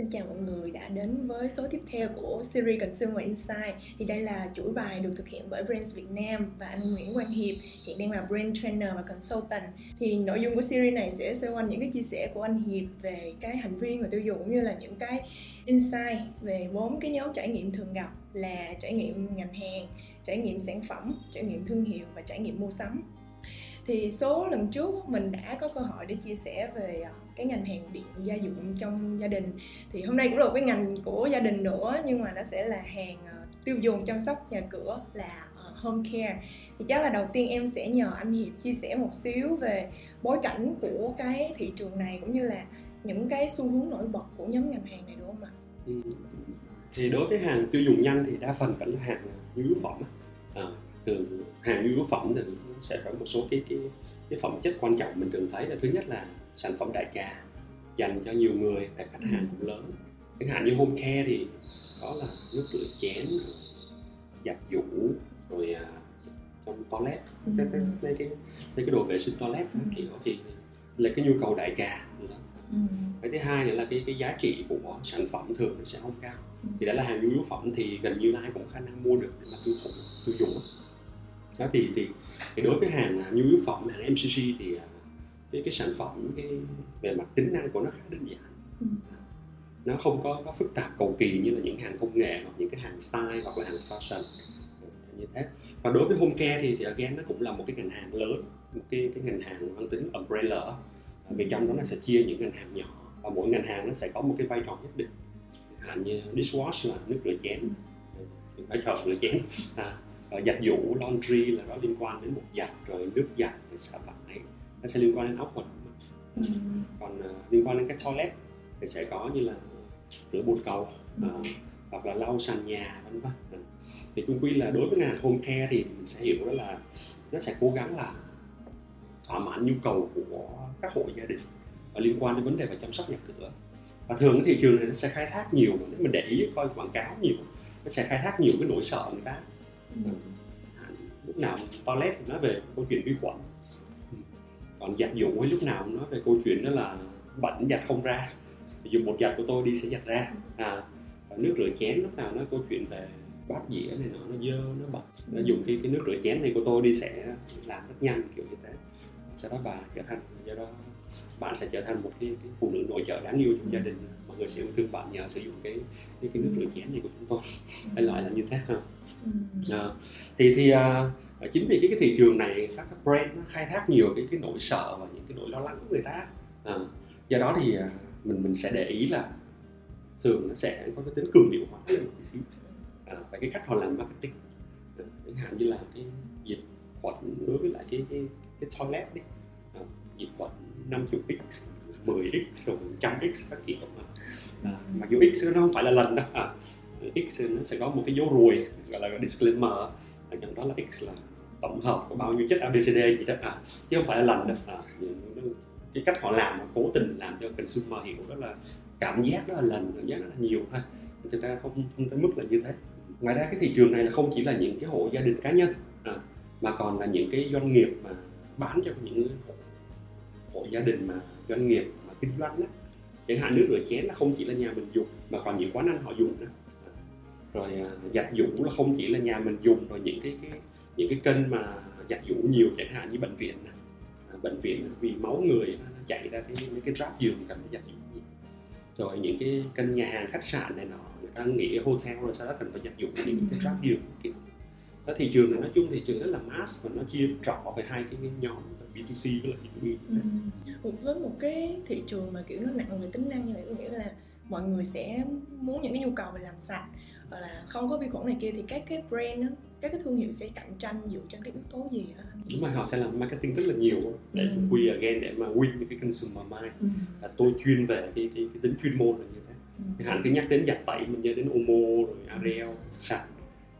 Xin chào mọi người đã đến với số tiếp theo của series Consumer Insight. Thì đây là chuỗi bài được thực hiện bởi Brands Việt Nam và anh Nguyễn Quang Hiệp, hiện đang là Brand Trainer và Consultant. Thì nội dung của series này sẽ xoay quanh những cái chia sẻ của anh Hiệp về cái hành vi người tiêu dùng cũng như là những cái insight về bốn cái nhóm trải nghiệm thường gặp là trải nghiệm ngành hàng, trải nghiệm sản phẩm, trải nghiệm thương hiệu và trải nghiệm mua sắm thì số lần trước mình đã có cơ hội để chia sẻ về ờ, cái ngành hàng điện gia dụng trong gia đình thì hôm nay cũng là một cái ngành của gia đình nữa nhưng mà nó sẽ là hàng ờ, tiêu dùng chăm sóc nhà cửa là ờ, home care thì chắc là đầu tiên em sẽ nhờ anh Hiệp chia sẻ một xíu về bối cảnh của cái thị trường này cũng như là những cái xu hướng nổi bật của nhóm ngành hàng này đúng không ạ? Ừ. Thì đối với hàng tiêu dùng nhanh thì đa phần vẫn là hàng nhu yếu phẩm. À, từ hàng nhu yếu phẩm thì sẽ có một số cái cái cái phẩm chất quan trọng mình thường thấy là thứ nhất là sản phẩm đại trà dành cho nhiều người tại khách hàng cũng lớn chẳng hạn như home care thì có là nước rửa chén giặt giũ rồi à, trong toilet ừ. cái, cái, cái, cái, cái đồ vệ sinh toilet ừ. kiểu thì là cái nhu cầu đại trà Ừ. cái thứ hai nữa là cái cái giá trị của sản phẩm thường nó sẽ không cao ừ. thì đó là hàng nhu yếu phẩm thì gần như ai cũng khả năng mua được để mà tiêu thụ tiêu dùng đó thì thì thì đối với hàng nhu yếu phẩm hàng MCC thì à, cái cái sản phẩm cái về mặt tính năng của nó khá đơn giản. Ừ. nó không có, có phức tạp cầu kỳ như là những hàng công nghệ hoặc những cái hàng style hoặc là hàng fashion như thế. Và đối với home care thì thì again nó cũng là một cái ngành hàng lớn một cái cái ngành hàng mang tính umbrella. Vì trong đó nó sẽ chia những ngành hàng nhỏ và mỗi ngành hàng nó sẽ có một cái vai trò nhất định. Hạn như dishwash là nước rửa chén. Vai trò rửa chén. À, giặt giũ laundry là nó liên quan đến một giặt rồi nước giặt rồi xả vải nó sẽ liên quan đến ốc và ừ. còn uh, liên quan đến cái toilet thì sẽ có như là rửa bồn cầu uh, hoặc là lau sàn nhà vân vân. Uh, thì chung quy là đối với ngành home care thì mình sẽ hiểu đó là nó sẽ cố gắng là thỏa mãn nhu cầu của các hộ gia đình và liên quan đến vấn đề về chăm sóc nhà cửa. Và thường cái thị trường này nó sẽ khai thác nhiều nếu mình để ý coi quảng cáo nhiều nó sẽ khai thác nhiều cái nỗi sợ người ta. Ừ. lúc nào toilet nói về câu chuyện vi khuẩn còn giặt dụng ấy lúc nào nói về câu chuyện đó là bẩn giặt không ra. Dùng một giặt của tôi đi sẽ giặt ra. À nước rửa chén lúc nào nói câu chuyện về bát dĩa này nó nó dơ nó bẩn nó dùng cái cái nước rửa chén này của tôi đi sẽ làm rất nhanh kiểu như thế. Sau đó bà trở thành do đó bạn sẽ trở thành một cái, cái phụ nữ nội trợ đáng yêu trong gia đình. Mọi người sẽ yêu thương bạn nhờ sử dụng cái cái, cái nước rửa chén này của chúng tôi. Cái loại là như thế ha. À, thì thì à, chính vì cái, cái thị trường này các cái brand nó khai thác nhiều cái cái nỗi sợ và những cái nỗi lo lắng của người ta. À, do đó thì à, mình mình sẽ để ý là thường nó sẽ có cái tính cường điệu hóa lên một tí xíu. À, và cái cách họ làm marketing. À, chẳng hạn như là cái dịch khuẩn đối với lại cái cái, cái toilet đi. À, diệt khuẩn 50 x 10 x rồi trăm x các kiểu mà. À, mặc dù x nó không phải là lần đó à, x nó sẽ có một cái dấu ruồi gọi là disclaimer. Trong đó là x là tổng hợp của bao nhiêu chất ABCD gì đó. À, chứ không phải là lành được à, cái cách họ làm mà cố tình làm cho consumer hiểu đó là cảm giác đó là lành cảm giác đó là nhiều thôi thực ra không, không tới mức là như thế. Ngoài ra cái thị trường này là không chỉ là những cái hộ gia đình cá nhân à, mà còn là những cái doanh nghiệp mà bán cho những hộ, hộ gia đình mà doanh nghiệp mà kinh doanh đó. Chẳng hạn nước rửa chén là không chỉ là nhà mình dùng mà còn những quán ăn họ dùng nữa rồi à, giặt giũ là không chỉ là nhà mình dùng rồi những cái, cái những cái kênh mà giặt giũ nhiều chẳng hạn như bệnh viện à, bệnh viện vì máu người nó chạy ra cái những cái ráp giường cần phải giặt giũ nhiều. Rồi những cái kênh nhà hàng khách sạn này nọ người ta nghĩ hotel rồi sau đó cần phải giặt giũ những cái ráp giường kiểu. Đó thị trường này nói chung thị trường rất là mass và nó chia rõ về hai cái nhóm B2C với lại B2B ừ. với một cái thị trường mà kiểu nó nặng về tính năng như vậy có nghĩa là mọi người sẽ muốn những cái nhu cầu về làm sạch hoặc là không có vi khuẩn này kia thì các cái brand đó, các cái thương hiệu sẽ cạnh tranh dựa trên cái yếu tố gì hả? Đúng rồi, họ sẽ làm marketing rất là nhiều để ừ. quy again để mà win cái consumer mind. Ừ. Là tôi chuyên về cái, cái, cái tính chuyên môn là như thế. Ừ. Hạn cứ nhắc đến giặt tẩy mình nhớ đến Omo rồi Ariel, sạch.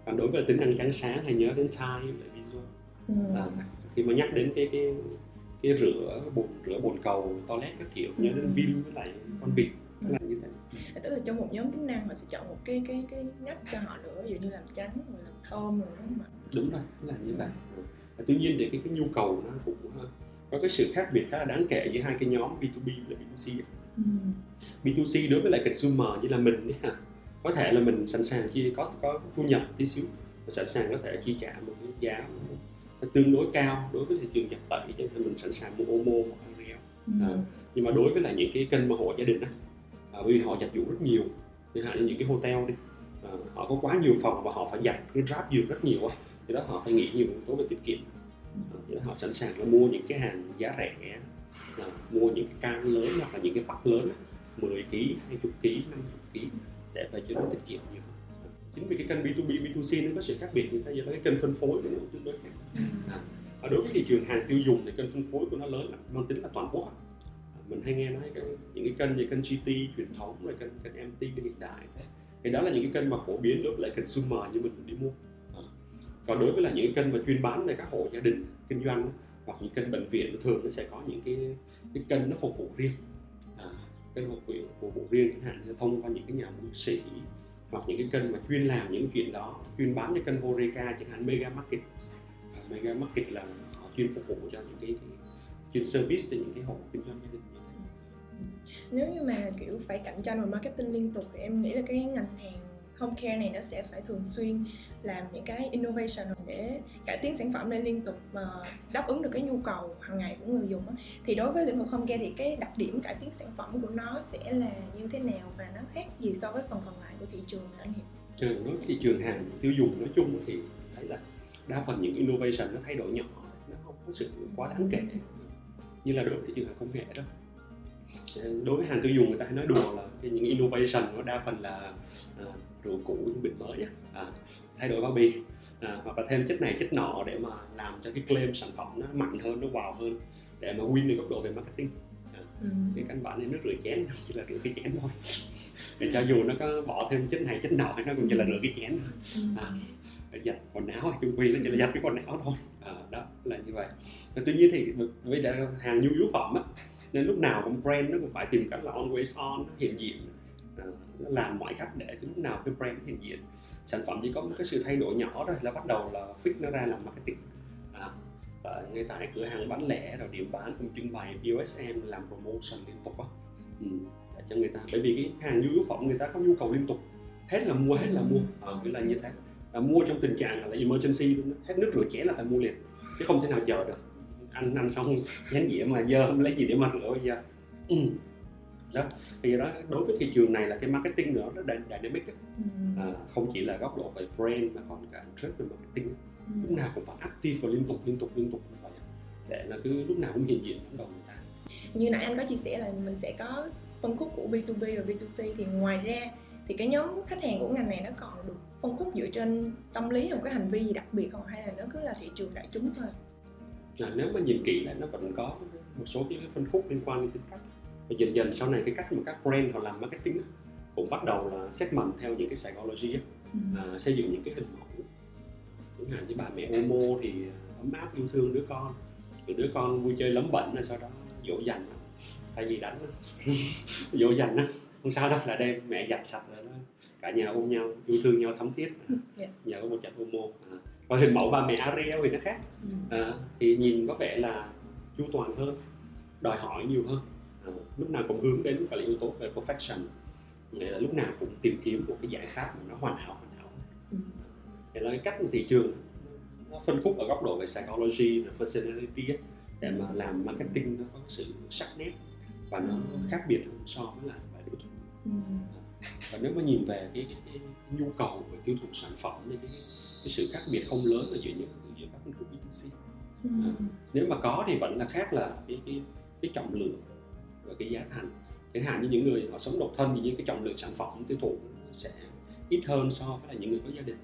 Còn đối với tính ăn trắng sáng hay nhớ đến Tide là Visual. Ừ. À, khi mà nhắc đến cái cái cái rửa bồn rửa bồn cầu toilet các kiểu nhớ đến ừ. Vim với lại con vịt là như thế tức là trong một nhóm tính năng họ sẽ chọn một cái cái cái ngách cho họ nữa ví dụ như làm trắng rồi làm thơm rồi đúng không ạ đúng rồi là như vậy và tuy nhiên thì cái cái nhu cầu nó cũng có cái sự khác biệt khá là đáng kể giữa hai cái nhóm B2B và B2C ừ. B2C đối với lại consumer như là mình ấy, có thể là mình sẵn sàng chi có có thu nhập tí xíu và sẵn sàng có thể chi trả một cái giá tương đối cao đối với thị trường nhập tẩy cho nên mình sẵn sàng mua Omo hoặc Ariel Ừ. à, nhưng mà đối với lại những cái kênh mà hộ gia đình á à, bởi vì họ giặt giũ rất nhiều. Chẳng hạn như những cái hotel đi. À, họ có quá nhiều phòng và họ phải giặt cái ráp giường rất nhiều á. Thì đó họ phải nghĩ nhiều yếu tố về tiết kiệm. À, thì đó họ sẵn sàng là mua những cái hàng giá rẻ à, mua những cái can lớn hoặc là những cái bắp lớn á, 10 kg, 20 kg, 50 kg để về cho nó tiết kiệm nhiều. Chính vì cái kênh B2B, B2C nó có sự khác biệt như thế do cái kênh phân phối của nó tương đối khác. À, đối với thị trường hàng tiêu dùng thì kênh phân phối của nó lớn là mang tính là toàn quốc mình hay nghe nói cái, những cái kênh như kênh GT truyền thống rồi kênh kênh MT kênh hiện đại. Thì đó là những cái kênh mà phổ biến đối với lại consumer như mình đi mua. À. còn đối với là những cái kênh mà chuyên bán về các hộ gia đình kinh doanh hoặc những kênh bệnh viện thường nó sẽ có những cái cái kênh nó phục vụ riêng. À, kênh phục vụ phục vụ riêng chẳng hạn như thông qua những cái nhà bác sĩ hoặc những cái kênh mà chuyên làm những chuyện đó chuyên bán cho kênh Horeca chẳng hạn Mega Market. À, Mega Market là họ chuyên phục vụ cho những cái, cái chuyên service cho những cái hộ kinh doanh gia đình nếu như mà, kiểu, phải cạnh tranh và marketing liên tục thì em nghĩ là cái ngành hàng home care này nó sẽ phải thường xuyên làm những cái innovation để cải tiến sản phẩm lên liên tục mà đáp ứng được cái nhu cầu hàng ngày của người dùng thì đối với lĩnh vực home care thì cái đặc điểm cải tiến sản phẩm của nó sẽ là như thế nào và nó khác gì so với phần còn lại của thị trường anh Hiệp? Trường nói thị trường hàng tiêu dùng nói chung thì thấy là đa phần những innovation nó thay đổi nhỏ, nó không có sự quá đáng kể như là đối với thị trường hàng công nghệ đâu đối với hàng tiêu dùng người ta hay nói đùa là những innovation nó đa phần là à, rượu cũ nhưng bình mới à, thay đổi bao bì. À, hoặc là thêm chất này chất nọ để mà làm cho cái claim sản phẩm nó mạnh hơn nó wow hơn để mà win được góc độ về marketing. Ừ. thì căn bản thì nước rửa chén chỉ là rửa cái chén thôi. Để cho dù nó có bỏ thêm chất này chất nọ nó cũng chỉ là rửa cái chén thôi. Ừ. à, giặt quần áo hay chung quy nó chỉ là giặt cái quần áo thôi. À, đó là như vậy. Và tuy nhiên thì với hàng nhu yếu phẩm á nên lúc nào cũng brand nó cũng phải tìm cách là always on nó hiện diện. À, nó làm mọi cách để lúc nào cái brand hiện diện. Sản phẩm chỉ có một cái sự thay đổi nhỏ thôi là bắt đầu là pick nó ra làm marketing. À, và ngay tại cửa hàng bán lẻ rồi điểm bán cũng trưng bày POSM làm promotion liên tục á. Ừ, để cho người ta bởi vì cái hàng nhu yếu phẩm người ta có nhu cầu liên tục. Hết là mua hết là mua. À, nghĩa là như thế. Là mua trong tình trạng là emergency luôn hết nước rửa chén là phải mua liền chứ không thể nào chờ được ăn ăn xong chén dĩa mà dơ không lấy gì để mà rửa bây giờ ừ. đó thì đó đối với thị trường này là cái marketing nữa nó dynamic á. Ừ. à, không chỉ là góc độ về brand mà còn cả trade về marketing lúc Ừ. nào cũng phải active và liên tục liên tục liên tục vậy để là cứ lúc nào cũng hiện diện trong đầu người ta như nãy anh có chia sẻ là mình sẽ có phân khúc của B2B và B2C thì ngoài ra thì cái nhóm khách hàng của ngành này nó còn được phân khúc dựa trên tâm lý hoặc cái hành vi gì đặc biệt không hay là nó cứ là thị trường đại chúng thôi à, nếu mà nhìn kỹ lại nó vẫn có một số cái phân khúc liên quan đến tính cách. Và dần dần sau này cái cách mà các brand họ làm marketing á, cũng bắt đầu là segment theo những cái psychology á, à, xây dựng những cái hình mẫu. Chẳng hạn như bà mẹ Omo thì ấm áp yêu thương đứa con. Rồi đứa con vui chơi lấm bẩn rồi sau đó dỗ dành thay vì đánh dỗ dành nó không sao đâu là đem mẹ giặt sạch rồi đó. Cả nhà ôm nhau yêu thương nhau thấm thiết. Dạ. nhờ có một chặt Omo. À. còn hình mẫu bà mẹ Ariel thì nó khác Ừ. à, thì nhìn có vẻ là chu toàn hơn đòi hỏi nhiều hơn à, lúc nào cũng hướng đến gọi là yếu tố về perfection nghĩa là lúc nào cũng tìm kiếm một cái giải pháp mà nó hoàn hảo hoàn hảo Ừ. thì là cái cách mà thị trường nó phân khúc ở góc độ về psychology và personality ấy, để mà làm marketing nó có sự sắc nét và nó Ừ. khác biệt hơn so với lại vài đối thủ Ừ. và nếu mà nhìn về cái, cái, cái nhu cầu về tiêu thụ sản phẩm thì cái, cái sự khác biệt không lớn ở giữa những giữa các phân khúc B2C Ừ. nếu mà có thì vẫn là khác là cái cái cái trọng lượng và cái giá thành. Chẳng hạn như những người họ sống độc thân thì những cái trọng lượng sản phẩm tiêu thụ sẽ ít hơn so với là những người có gia đình.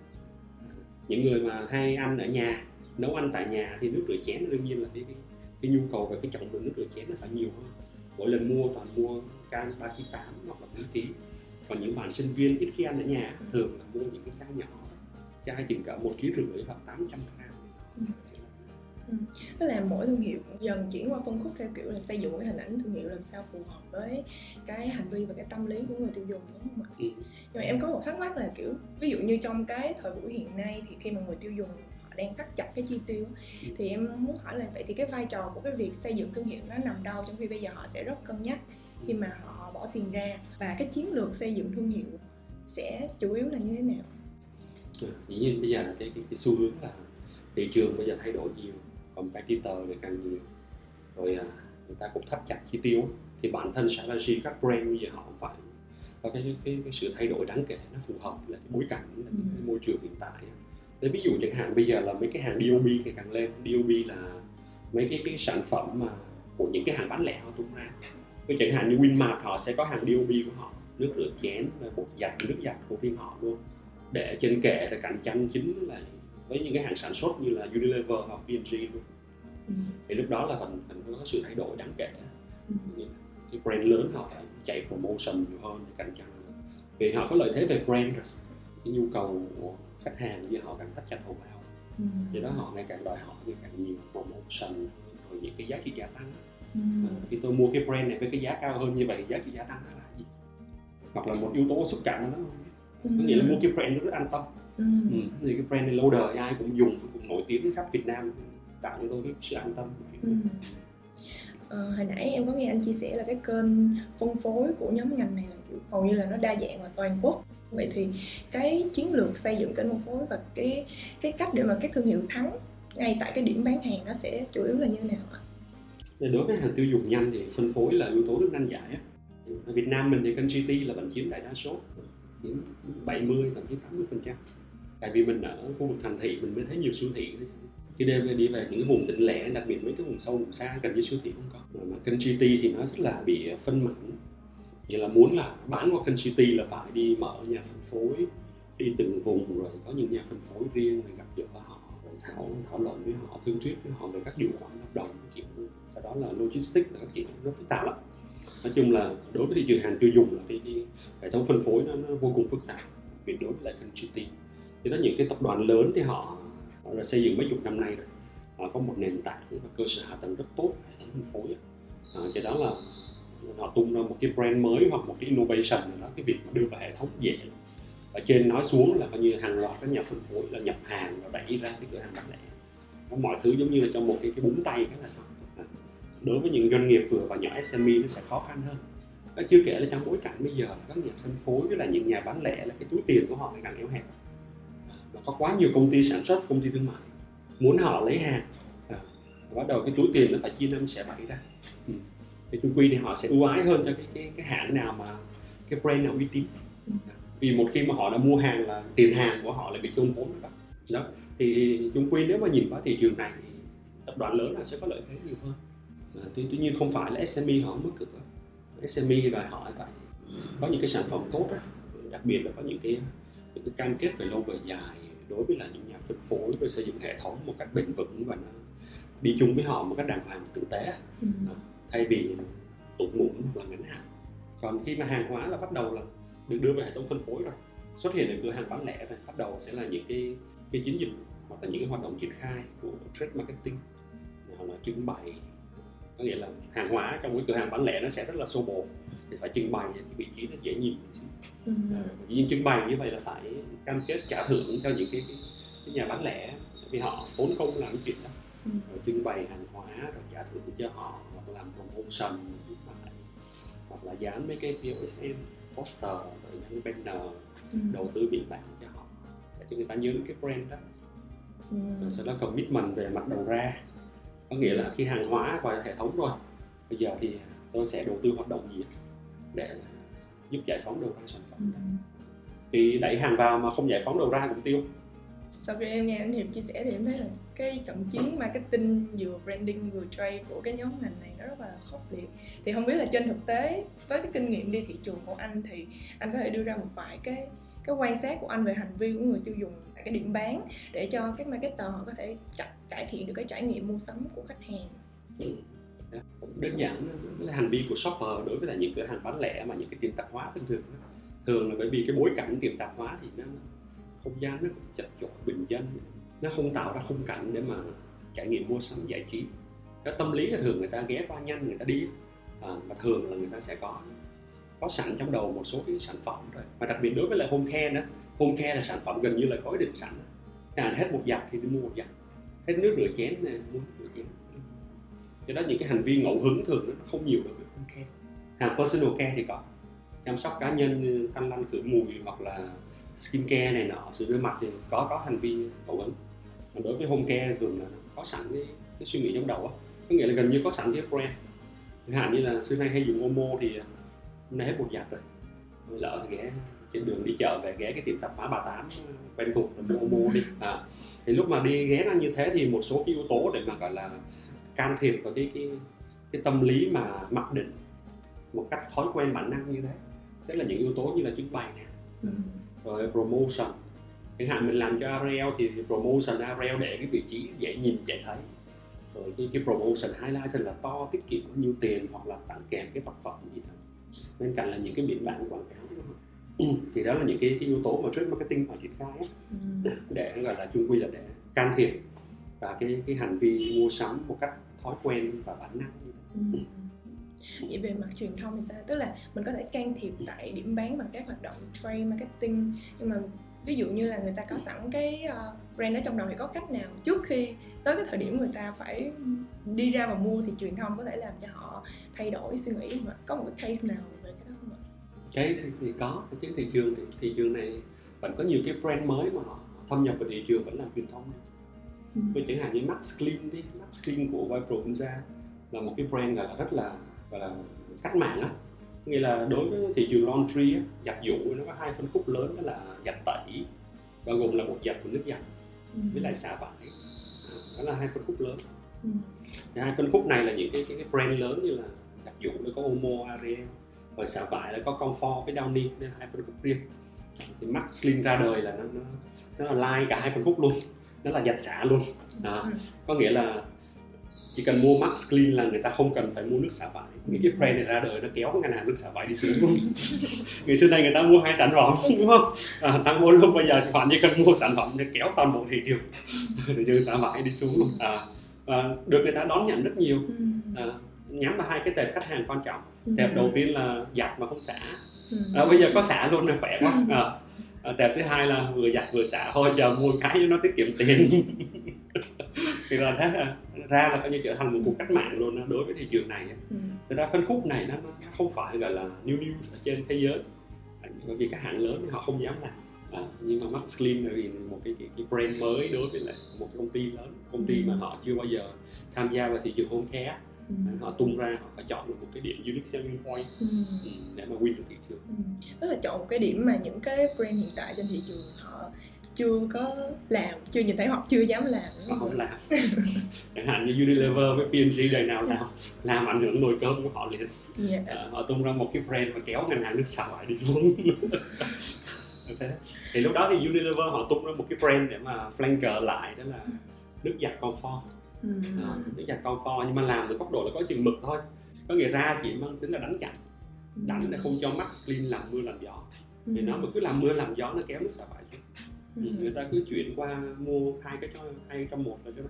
Những người mà hay ăn ở nhà nấu ăn tại nhà thì nước rửa chén đương nhiên là cái cái, cái nhu cầu về cái trọng lượng nước rửa chén nó phải nhiều hơn. Mỗi lần mua toàn mua can ba kg tám hoặc là bốn kg còn những bạn sinh viên ít khi ăn ở nhà thường là mua những cái chai nhỏ chai chừng cả một kg rưỡi hoặc 800 gram tức là mỗi thương hiệu dần chuyển qua phân khúc theo kiểu là xây dựng cái hình ảnh thương hiệu làm sao phù hợp với cái hành vi và cái tâm lý của người tiêu dùng đúng không ạ? Ừ. Nhưng mà em có một thắc mắc là kiểu ví dụ như trong cái thời buổi hiện nay thì khi mà người tiêu dùng họ đang cắt chặt cái chi tiêu Ừ. thì em muốn hỏi là vậy thì cái vai trò của cái việc xây dựng thương hiệu nó nằm đâu trong khi bây giờ họ sẽ rất cân nhắc khi mà họ bỏ tiền ra và cái chiến lược xây dựng thương hiệu sẽ chủ yếu là như thế nào ừ, dĩ nhiên bây giờ cái, cái, cái xu hướng là thị trường bây giờ thay đổi nhiều competitor ngày càng nhiều. Rồi à, người ta cũng thắt chặt chi tiêu thì bản thân strategy các brand bây giờ họ phải có cái, cái, cái sự thay đổi đáng kể nó phù hợp với cái bối cảnh ừ. cái môi trường hiện tại Thế ví dụ chẳng hạn bây giờ là mấy cái hàng DOB ngày càng lên. DOB là mấy cái cái sản phẩm mà của những cái hàng bán lẻ họ tung ra. Ví chẳng hạn như Winmart họ sẽ có hàng DOB của họ nước rửa chén bột giặt nước giặt của riêng họ luôn để trên kệ là cạnh tranh chính là với những cái hàng sản xuất như là Unilever hoặc P&G luôn ừ. thì lúc đó là mình mình có sự thay đổi đáng kể ừ. cái brand lớn họ phải chạy promotion nhiều hơn để cạnh tranh vì họ có lợi thế về brand rồi cái nhu cầu của khách hàng với họ càng thắt chặt hầu bao ừ. do đó họ ngày càng đòi hỏi ngày càng nhiều promotion rồi những cái giá trị gia tăng ừ. à, khi tôi mua cái brand này với cái giá cao hơn như vậy giá trị gia tăng là gì hoặc là một yếu tố xúc cảm nó ừ. có nghĩa là mua cái brand nó rất an tâm ừ. Ừ. thì cái brand này lâu đời ai cũng dùng cũng nổi tiếng khắp Việt Nam tạo cho tôi cái sự an tâm ừ. Ờ, hồi nãy em có nghe anh chia sẻ là cái kênh phân phối của nhóm ngành này là kiểu hầu như là nó đa dạng và toàn quốc vậy thì cái chiến lược xây dựng kênh phân phối và cái cái cách để mà các thương hiệu thắng ngay tại cái điểm bán hàng nó sẽ chủ yếu là như thế nào ạ? Đối với hàng tiêu dùng nhanh thì phân phối là yếu tố rất nan giải. Ở Việt Nam mình thì kênh GT là vẫn chiếm đại đa số, đến 70 thậm chí 80 phần trăm. Tại vì mình ở khu vực thành thị, mình mới thấy nhiều siêu thị. Khi đêm đi về, những cái vùng tỉnh lẻ, đặc biệt mấy cái vùng sâu, vùng xa, gần như siêu thị không có. Mà kênh GT thì nó rất là bị ờ, phân mảnh. Nghĩa là muốn là bán qua kênh GT là phải đi mở nhà phân phối, đi từng vùng, rồi có những nhà phân phối riêng, rồi gặp gỡ họ, rồi thảo thảo luận với họ, thương thuyết với họ về các điều khoản hợp đồng, kiểu sau đó là logistics là các kiểu rất phức tạp lắm nói chung là đối với thị trường hàng tiêu dùng là cái, cái hệ thống phân phối nó, nó vô cùng phức tạp Vì đối với lại kênh GT thì đó những cái tập đoàn lớn thì họ họ đã xây dựng mấy chục năm nay rồi. Họ có một nền tảng và cơ sở hạ tầng rất tốt hệ thống phân phối à, cái đó là họ tung ra một cái brand mới hoặc một cái innovation nào đó cái việc mà đưa vào hệ thống dễ. Ở trên nói xuống là coi như hàng loạt các nhà phân phối là nhập hàng và đẩy ra cái cửa hàng bán lẻ. Mọi thứ giống như là trong một cái cái búng tay cái là xong đối với những doanh nghiệp vừa và nhỏ SME nó sẽ khó khăn hơn. Đó chưa kể là trong bối cảnh bây giờ các nhà phân phối với là những nhà bán lẻ là cái túi tiền của họ ngày càng eo hẹp. Và có quá nhiều công ty sản xuất công ty thương mại muốn họ lấy hàng. À, bắt đầu cái túi tiền nó phải chia năm sẽ bảy ra. Ừ. thì chung quy thì họ sẽ ưu ái hơn cho cái cái cái hãng nào mà cái brand nào uy tín. Vì một khi mà họ đã mua hàng là tiền hàng của họ lại bị chôn vốn đó đó. Thì chung quy nếu mà nhìn vào thị trường này thì tập đoàn lớn là sẽ có lợi thế nhiều hơn tuy, tuy nhiên không phải là SME họ mất cực SME thì đòi hỏi phải có những cái sản phẩm tốt đó. đặc biệt là có những cái những cái cam kết về lâu về dài đối với là những nhà phân phối về xây dựng hệ thống một cách bền vững và nó đi chung với họ một cách đàng hoàng tử tế ừ. thay vì tụt mụn hoặc là ngắn hạn. Còn khi mà hàng hóa là bắt đầu là được đưa vào hệ thống phân phối rồi xuất hiện ở cửa hàng bán lẻ rồi bắt đầu sẽ là những cái cái chiến dịch hoặc là những cái hoạt động triển khai của trade marketing. Hoặc là trưng bày có nghĩa là hàng hóa trong cái cửa hàng bán lẻ nó sẽ rất là xô bồ thì phải trưng bày cái vị trí nó dễ nhìn ừ. à, nhưng trưng bày như vậy là phải cam kết trả thưởng cho những cái, cái, cái nhà bán lẻ vì họ tốn công làm cái chuyện đó ừ. rồi trưng bày hàng hóa rồi trả thưởng cho họ hoặc làm promotion hoặc là dán mấy cái POSM poster rồi những banner ừ. đầu tư biển bảng cho họ để cho người ta nhớ cái brand đó ừ. rồi sau đó commitment về mặt đầu ra có nghĩa là khi hàng hóa vào hệ thống rồi bây giờ thì tôi sẽ đầu tư hoạt động gì để giúp giải phóng đầu ra sản phẩm. Ừ. thì đẩy hàng vào mà không giải phóng đầu ra cũng tiêu. Sau khi em nghe anh Hiệp chia sẻ thì em thấy là cái trận chiến marketing vừa branding vừa trade của cái nhóm ngành này nó rất là khốc liệt. Thì không biết là trên thực tế với cái kinh nghiệm đi thị trường của anh thì anh có thể đưa ra một vài cái cái quan sát của anh về hành vi của người tiêu dùng tại cái điểm bán để cho các marketer họ có thể cải thiện được cái trải nghiệm mua sắm của khách hàng. Dạ. Đơn giản là hành vi của shopper đối với là những cửa hàng bán lẻ mà những cái tiệm tạp hóa bình thường thường là bởi vì cái bối cảnh tiệm tạp hóa thì nó không gian nó chật chội bình dân. Nó không tạo ra khung cảnh để mà trải nghiệm mua sắm giải trí. Cái tâm lý là thường người ta ghé qua nhanh người ta đi. À, và thường là người ta sẽ có có sẵn trong đầu một số cái sản phẩm rồi và đặc biệt đối với lại home care nữa home care là sản phẩm gần như là có ý định sẵn. À, hết một giặt thì đi mua một giặt. Hết nước rửa chén này mua nước rửa chén. Cho đó những cái hành vi ngẫu hứng thường nó không nhiều đối với home care. Hàng personal care thì có. Chăm sóc cá nhân như khăn lăn khử mùi hoặc là skin care này nọ sửa rửa mặt thì có có hành vi ngẫu hứng. Còn đối với home care thường là có sẵn cái, cái suy nghĩ trong đầu á. Có nghĩa là gần như có sẵn cái brand. Chẳng hạn như là xưa nay hay dùng Omo thì hôm nay hết bột giặt rồi. Lỡ thì ghé trên đường đi chợ về ghé cái tiệm tạp hóa bà tám quen thuộc là mua Omo đi. À, thì lúc mà đi ghé ra như thế thì một số cái yếu tố để mà gọi là can thiệp vào cái cái cái tâm lý mà mặc định một cách thói quen bản năng như thế. Tức là những yếu tố như là trưng bày nè Ừ. rồi promotion. Chẳng hạn mình làm cho Ariel thì promotion Ariel để cái vị trí dễ nhìn dễ thấy. Rồi cái, cái promotion highlight là to tiết kiệm bao nhiêu tiền hoặc là tặng kèm cái vật phẩm gì đó bên cạnh là những cái biển bảng quảng cáo thì đó là những cái, cái yếu tố mà trade marketing họ triển khai Ừ. để gọi là chung quy là để can thiệp vào cái cái hành vi mua sắm một cách thói quen và bản năng Ừ. Vậy về mặt truyền thông thì sao? Tức là mình có thể can thiệp tại điểm bán bằng các hoạt động trade marketing nhưng mà ví dụ như là người ta có sẵn cái ờ, brand ở trong đầu thì có cách nào trước khi tới cái thời điểm người ta phải đi ra và mua thì truyền thông có thể làm cho họ thay đổi suy nghĩ mà có một cái case nào cái thì có cái thị trường thì thị trường này vẫn có nhiều cái brand mới mà họ thâm nhập vào thị trường vẫn làm truyền thông Ừ. Tôi chẳng hạn như Max Clean đi Max Clean của Vipro ra là một cái brand là rất là gọi là cách mạng á nghĩa là đối với thị trường laundry á, giặt giũ nó có hai phân khúc lớn đó là giặt tẩy bao gồm là bột giặt và nước giặt Ừ. với lại xả vải đó là hai phân khúc lớn Ừ. thì hai phân khúc này là những cái cái, cái brand lớn như là giặt giũ nó có Omo, Ariel và xả vải là có Comfort với Downy nên hai phân khúc riêng. Thì Max Slim ra đời là nó nó, nó là like cả hai phân khúc luôn. Nó là giặt xả luôn. À, Ừ. có nghĩa là chỉ cần mua Max Clean là người ta không cần phải mua nước xả vải. Những cái brand này ra đời nó kéo cái ngân hàng nước xả vải đi xuống luôn. Ngày xưa nay người ta mua hai sản phẩm đúng không? À, tăng mua lúc bây giờ họ chỉ cần mua sản phẩm để kéo toàn bộ thị trường. Thị trường xả vải đi xuống luôn. À, và được người ta đón nhận rất nhiều. Ừ. à, nhắm vào hai cái tệp khách hàng quan trọng Ừ. tệp đầu tiên là giặt mà không xả Ừ. à, bây giờ có xả luôn là khỏe quá à, à, tệp thứ hai là vừa giặt vừa xả thôi chờ mua cái cho nó tiết kiệm tiền thì là thế là ra là coi như trở thành một cuộc cách mạng luôn đó, đối với thị trường này. Ừ. Thực ra phân khúc này nó nó không phải gọi là new news ở trên thế giới bởi vì các hãng lớn họ không dám làm à, nhưng mà Max Clean là vì một cái, cái, cái brand mới đối với lại một cái công ty lớn công ty mà họ chưa bao giờ tham gia vào thị trường home care Ừ. họ tung ra họ phải chọn được một cái điểm unique selling point Ừ. ừ, để mà win được thị trường Ừ. tức là chọn một cái điểm mà những cái brand hiện tại trên thị trường họ chưa có làm chưa nhìn thấy hoặc chưa dám làm họ không làm chẳng hạn như Unilever với P&G đời nào làm làm ảnh hưởng nồi cơm của họ liền Dạ. Ờ, họ tung ra một cái brand và kéo ngân hàng nước xả vải đi xuống thế thì lúc đó thì Unilever họ tung ra một cái brand để mà flanker lại đó là nước giặt comfort Ừ. Ờ, nước giặt comfort nhưng mà làm ở góc độ là có chừng mực thôi có nghĩa ra chỉ mang tính là đánh chặn đánh để không cho Max Clean làm mưa làm gió thì nó mà cứ làm mưa làm gió nó kéo nước xả vải xuống Ừ. người ta cứ chuyển qua mua hai cái cho hai trong một là cho nó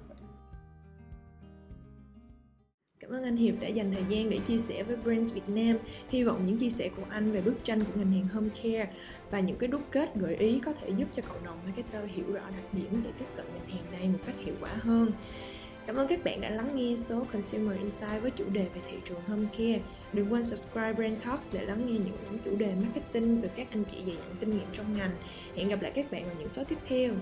Cảm ơn anh Hiệp đã dành thời gian để chia sẻ với Brands Việt Nam. Hy vọng những chia sẻ của anh về bức tranh của ngành hàng home care và những cái đúc kết gợi ý có thể giúp cho cộng đồng marketer hiểu rõ đặc điểm để tiếp cận ngành hàng này một cách hiệu quả hơn. Cảm ơn các bạn đã lắng nghe số Consumer Insight với chủ đề về thị trường home care. Đừng quên subscribe Brand Talks để lắng nghe những chủ đề marketing từ các anh chị dày dặn kinh nghiệm trong ngành. Hẹn gặp lại các bạn ở những số tiếp theo.